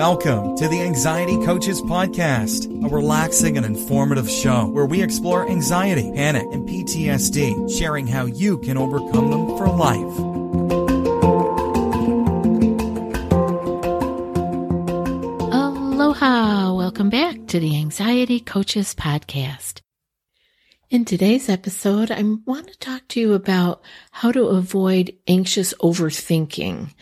Welcome to the Anxiety Coaches Podcast, a relaxing and informative show where we explore anxiety, panic, and PTSD, sharing how you can overcome them for life. Aloha! Welcome back to the Anxiety Coaches Podcast. In today's episode, I want to talk to you about how to avoid anxious overthinking.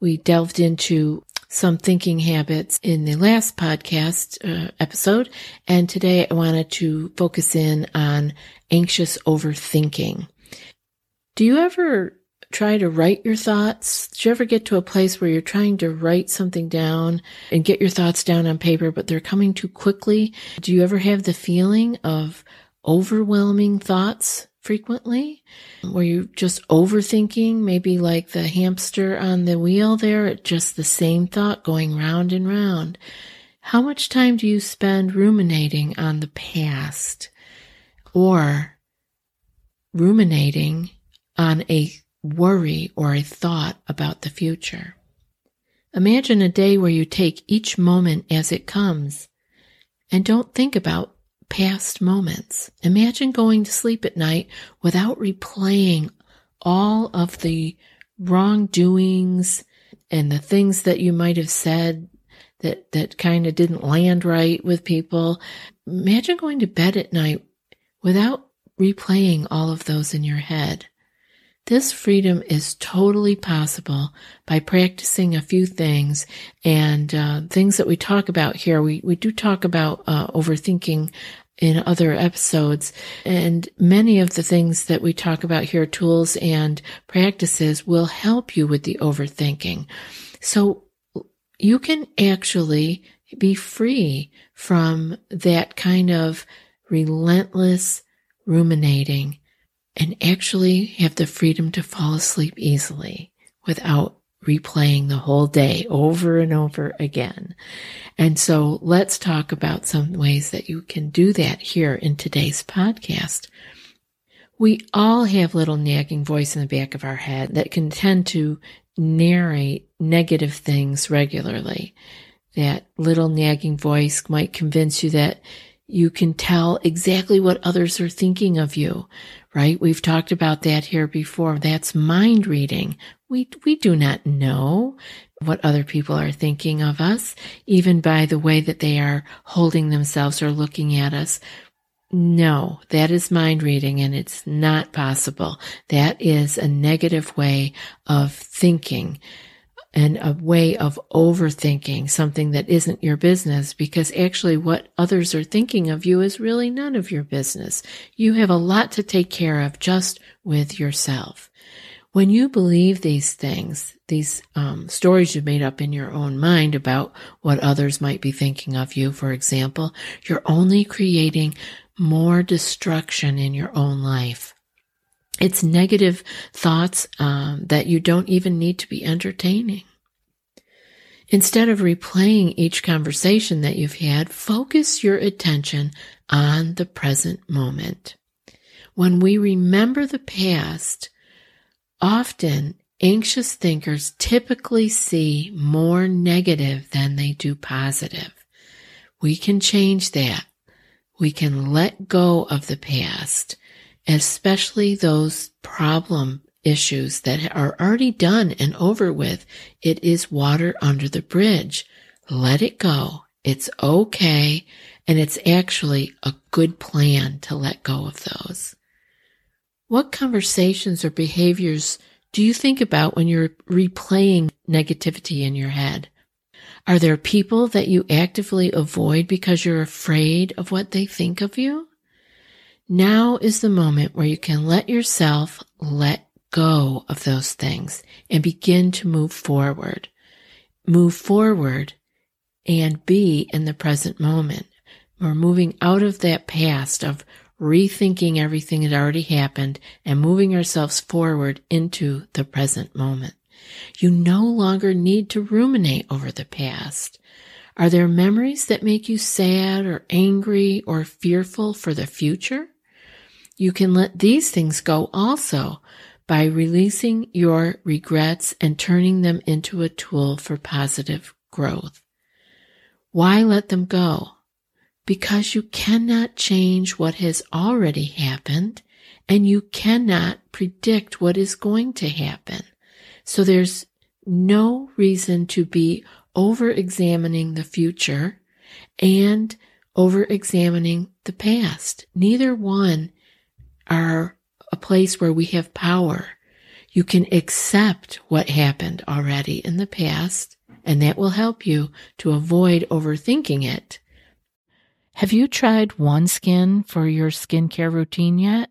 We delved into some thinking habits in the last podcast uh, episode. And today I wanted to focus in on anxious overthinking. Do you ever try to write your thoughts? Do you ever get to a place where you're trying to write something down and get your thoughts down on paper, but they're coming too quickly? Do you ever have the feeling of overwhelming thoughts frequently? Were you just overthinking, maybe like the hamster on the wheel there, just the same thought going round and round? How much time do you spend ruminating on the past or ruminating on a worry or a thought about the future? Imagine a day where you take each moment as it comes and don't think about past moments. Imagine going to sleep at night without replaying all of the wrongdoings and the things that you might have said that, that kind of didn't land right with people. Imagine going to bed at night without replaying all of those in your head. This freedom is totally possible by practicing a few things and uh, things that we talk about here. We, we do talk about uh, overthinking in other episodes. And many of the things that we talk about here, tools and practices will help you with the overthinking. So you can actually be free from that kind of relentless ruminating and actually have the freedom to fall asleep easily without replaying the whole day over and over again. And so let's talk about some ways that you can do that here in today's podcast. We all have little nagging voice in the back of our head that can tend to narrate negative things regularly. That little nagging voice might convince you that you can tell exactly what others are thinking of you, right? We've talked about that here before. That's mind reading. We, we do not know what other people are thinking of us, even by the way that they are holding themselves or looking at us. No, that is mind reading and it's not possible. That is a negative way of thinking and a way of overthinking something that isn't your business because actually what others are thinking of you is really none of your business. You have a lot to take care of just with yourself. When you believe these things, these um, stories you've made up in your own mind about what others might be thinking of you, for example, you're only creating more destruction in your own life. It's negative thoughts um, that you don't even need to be entertaining. Instead of replaying each conversation that you've had, focus your attention on the present moment. When we remember the past, often anxious thinkers typically see more negative than they do positive. We can change that. We can let go of the past especially those problem issues that are already done and over with. It is water under the bridge. Let it go. It's okay. And it's actually a good plan to let go of those. What conversations or behaviors do you think about when you're replaying negativity in your head? Are there people that you actively avoid because you're afraid of what they think of you? Now is the moment where you can let yourself let go of those things and begin to move forward. Move forward and be in the present moment. We're moving out of that past of rethinking everything that already happened and moving ourselves forward into the present moment. You no longer need to ruminate over the past. Are there memories that make you sad or angry or fearful for the future? You can let these things go also by releasing your regrets and turning them into a tool for positive growth. Why let them go? Because you cannot change what has already happened and you cannot predict what is going to happen. So there's no reason to be over examining the future and over examining the past. Neither one are a place where we have power. You can accept what happened already in the past, and that will help you to avoid overthinking it. Have you tried OneSkin for your skincare routine yet?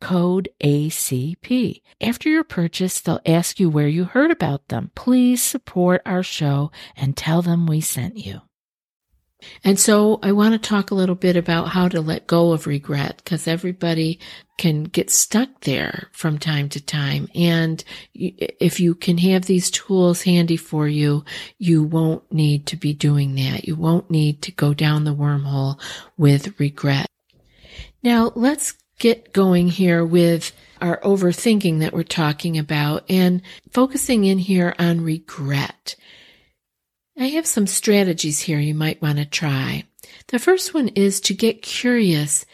code ACP. After your purchase, they'll ask you where you heard about them. Please support our show and tell them we sent you. And so I want to talk a little bit about how to let go of regret because everybody can get stuck there from time to time. And if you can have these tools handy for you, you won't need to be doing that. You won't need to go down the wormhole with regret. Now let's get going here with our overthinking that we're talking about and focusing in here on regret. I have some strategies here you might want to try. The first one is to get curious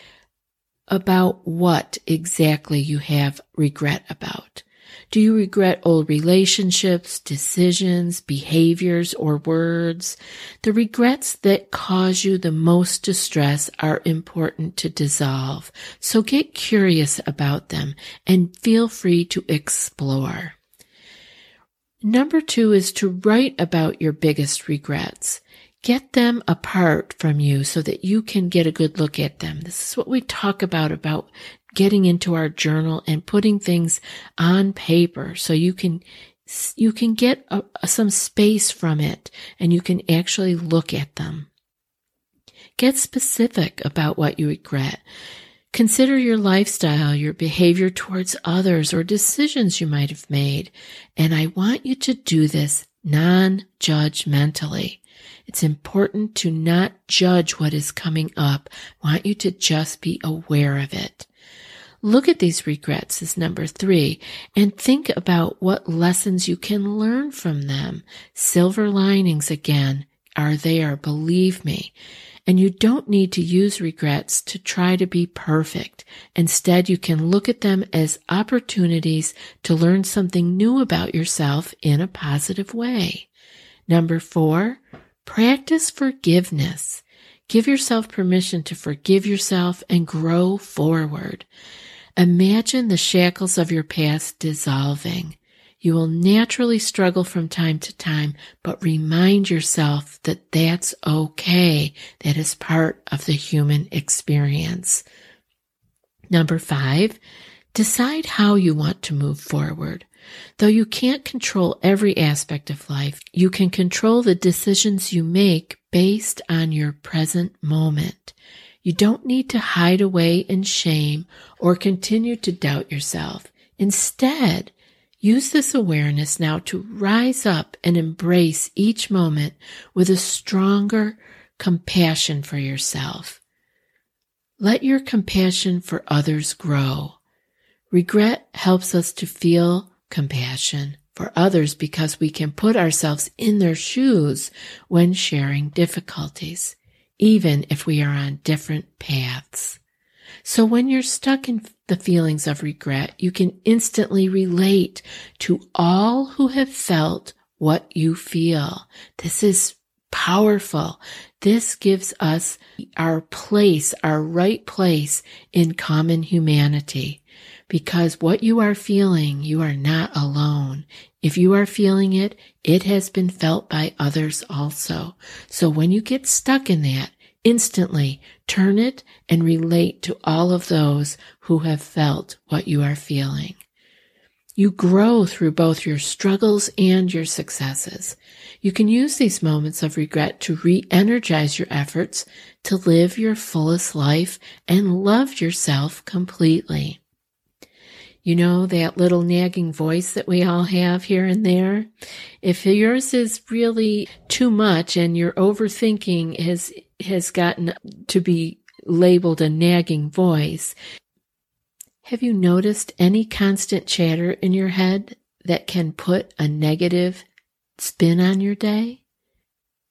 about what exactly you have regret about. Do you regret old relationships, decisions, behaviors, or words? The regrets that cause you the most distress are important to dissolve. So get curious about them and feel free to explore. Number two is to write about your biggest regrets. Get them apart from you so that you can get a good look at them. This is what we talk about, about getting into our journal and putting things on paper so you can you can get a, some space from it and you can actually look at them. Get specific about what you regret. Consider your lifestyle, your behavior towards others, or decisions you might have made. And I want you to do this non judgmentally. It's important to not judge what is coming up. I want you to just be aware of it. Look at these regrets as number three and think about what lessons you can learn from them. Silver linings again are there, believe me. And you don't need to use regrets to try to be perfect. Instead, you can look at them as opportunities to learn something new about yourself in a positive way. Number four, practice forgiveness. Give yourself permission to forgive yourself and grow forward. Imagine the shackles of your past dissolving. You will naturally struggle from time to time, but remind yourself that that's okay. That is part of the human experience. Number five, decide how you want to move forward. Though you can't control every aspect of life, you can control the decisions you make based on your present moment. You don't need to hide away in shame or continue to doubt yourself. Instead, use this awareness now to rise up and embrace each moment with a stronger compassion for yourself. Let your compassion for others grow. Regret helps us to feel compassion for others because we can put ourselves in their shoes when sharing difficulties, even if we are on different paths. So when you're stuck in the feelings of regret, you can instantly relate to all who have felt what you feel. This is powerful. This gives us our place, our right place in common humanity. Because what you are feeling, you are not alone. If you are feeling it, it has been felt by others also. So when you get stuck in that, instantly turn it and relate to all of those who have felt what you are feeling. You grow through both your struggles and your successes. You can use these moments of regret to re-energize your efforts to live your fullest life and love yourself completely. You know, that little nagging voice that we all have here and there? If yours is really too much and your overthinking has, has gotten to be labeled a nagging voice, have you noticed any constant chatter in your head that can put a negative spin on your day?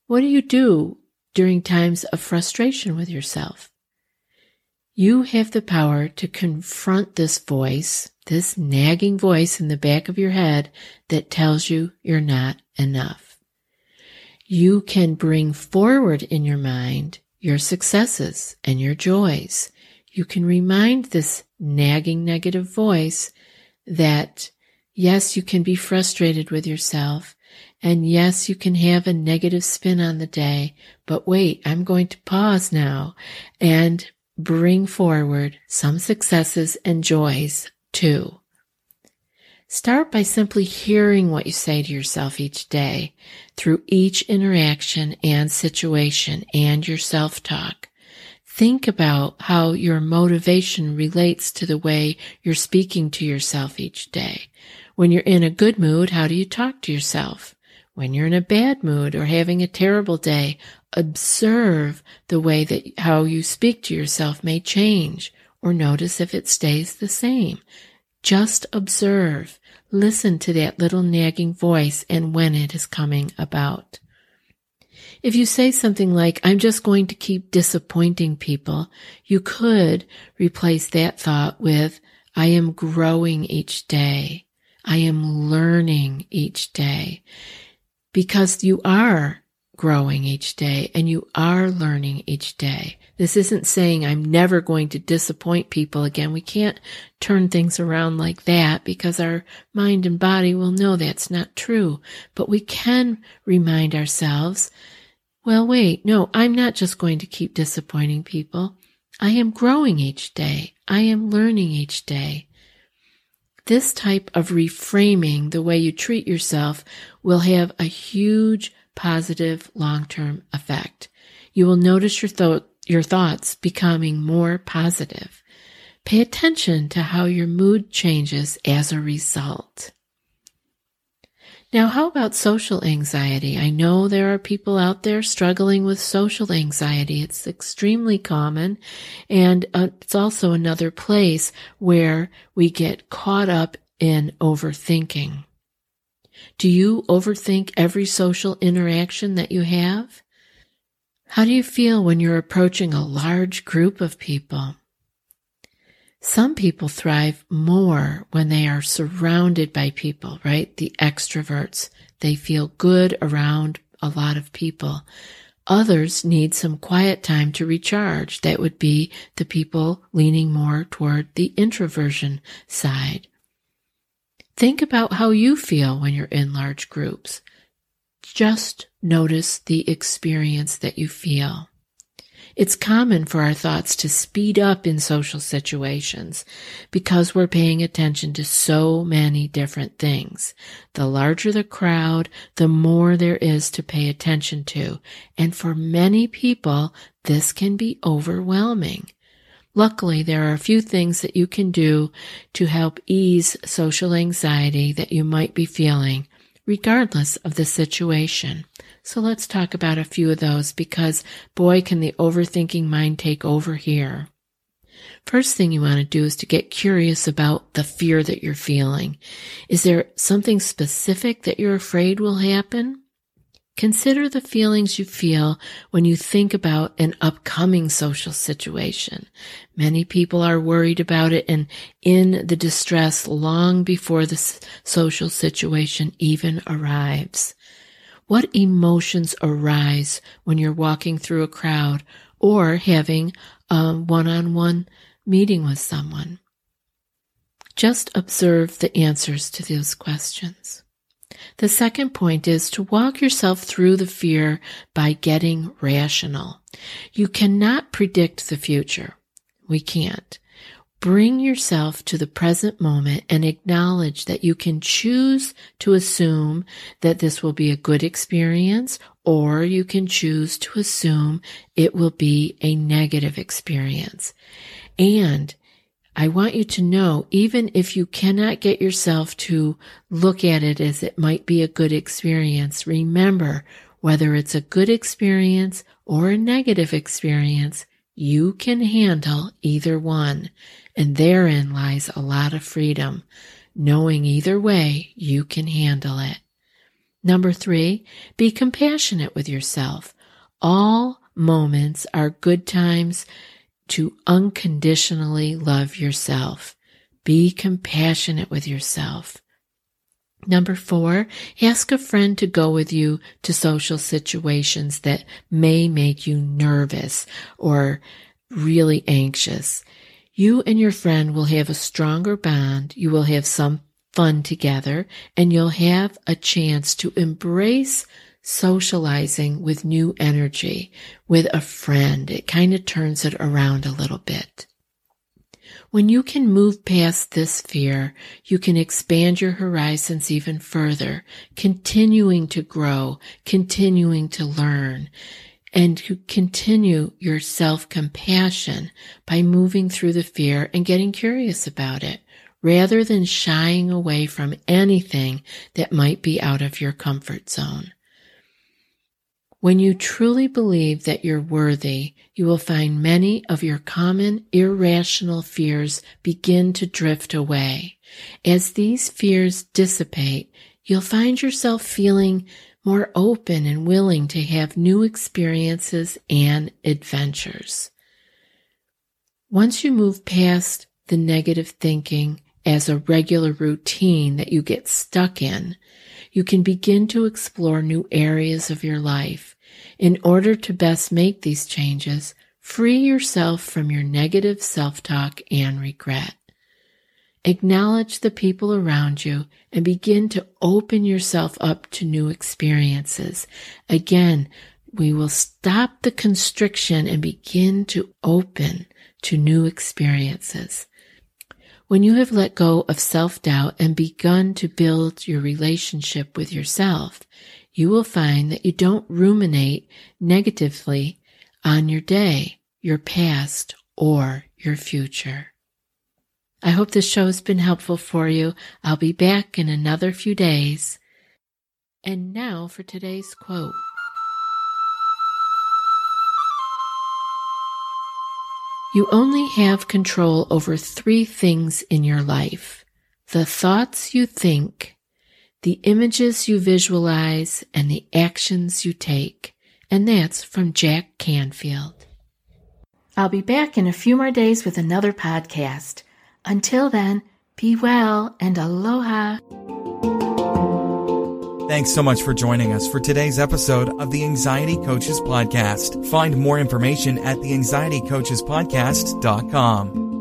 What do you do during times of frustration with yourself? You have the power to confront this voice, this nagging voice in the back of your head that tells you you're not enough. You can bring forward in your mind your successes and your joys. You can remind this nagging negative voice that yes, you can be frustrated with yourself. And yes, you can have a negative spin on the day, but wait, I'm going to pause now and bring forward some successes and joys too. Start by simply hearing what you say to yourself each day through each interaction and situation and your self-talk. Think about how your motivation relates to the way you're speaking to yourself each day. When you're in a good mood, how do you talk to yourself? When you're in a bad mood or having a terrible day, observe the way that how you speak to yourself may change or notice if it stays the same. Just observe. Listen to that little nagging voice and when it is coming about. If you say something like, I'm just going to keep disappointing people, you could replace that thought with, I am growing each day. I am learning each day. Because you are growing each day and you are learning each day. This isn't saying I'm never going to disappoint people again. We can't turn things around like that because our mind and body will know that's not true. But we can remind ourselves well, wait, no, I'm not just going to keep disappointing people. I am growing each day. I am learning each day. This type of reframing the way you treat yourself will have a huge positive long-term effect. You will notice your, your thoughts becoming more positive. Pay attention to how your mood changes as a result. Now, how about social anxiety? I know there are people out there struggling with social anxiety. It's extremely common, and uh, it's also another place where we get caught up in overthinking. Do you overthink every social interaction that you have? How do you feel when you're approaching a large group of people? Some people thrive more when they are surrounded by people, right? The extroverts. They feel good around a lot of people. Others need some quiet time to recharge. That would be the people leaning more toward the introversion side. Think about how you feel when you're in large groups. Just notice the experience that you feel. It's common for our thoughts to speed up in social situations because we're paying attention to so many different things. The larger the crowd, the more there is to pay attention to. And for many people, this can be overwhelming. Luckily, there are a few things that you can do to help ease social anxiety that you might be feeling, regardless of the situation. So let's talk about a few of those because boy, can the overthinking mind take over here. First thing you want to do is to get curious about the fear that you're feeling. Is there something specific that you're afraid will happen? Consider the feelings you feel when you think about an upcoming social situation. Many people are worried about it and in the distress long before the social situation even arrives. What emotions arise when you're walking through a crowd or having a one-on-one meeting with someone? Just observe the answers to those questions. The second point is to walk yourself through the fear by getting rational. You cannot predict the future. We can't. Bring yourself to the present moment and acknowledge that you can choose to assume that this will be a good experience or you can choose to assume it will be a negative experience. And I want you to know, even if you cannot get yourself to look at it as it might be a good experience, remember whether it's a good experience or a negative experience, you can handle either one. And therein lies a lot of freedom. Knowing either way, you can handle it. Number three, be compassionate with yourself. All moments are good times to unconditionally love yourself. Be compassionate with yourself. Number four, ask a friend to go with you to social situations that may make you nervous or really anxious. You and your friend will have a stronger bond. You will have some fun together and you'll have a chance to embrace socializing with new energy with a friend. It kind of turns it around a little bit. When you can move past this fear, you can expand your horizons even further, continuing to grow, continuing to learn, and to continue your self-compassion by moving through the fear and getting curious about it, rather than shying away from anything that might be out of your comfort zone. When you truly believe that you're worthy, you will find many of your common irrational fears begin to drift away. As these fears dissipate, you'll find yourself feeling more open and willing to have new experiences and adventures. Once you move past the negative thinking as a regular routine that you get stuck in, you can begin to explore new areas of your life in order to best make these changes, free yourself from your negative self-talk and regret. Acknowledge the people around you and begin to open yourself up to new experiences. Again, we will stop the constriction and begin to open to new experiences. When you have let go of self-doubt and begun to build your relationship with yourself, you will find that you don't ruminate negatively on your day, your past, or your future. I hope this show has been helpful for you. I'll be back in another few days. And now for today's quote. You only have control over three things in your life the thoughts you think, the images you visualize, and the actions you take. And that's from Jack Canfield. I'll be back in a few more days with another podcast. Until then, be well and aloha. Thanks so much for joining us for today's episode of the Anxiety Coaches Podcast. Find more information at the anxietycoachespodcast.com.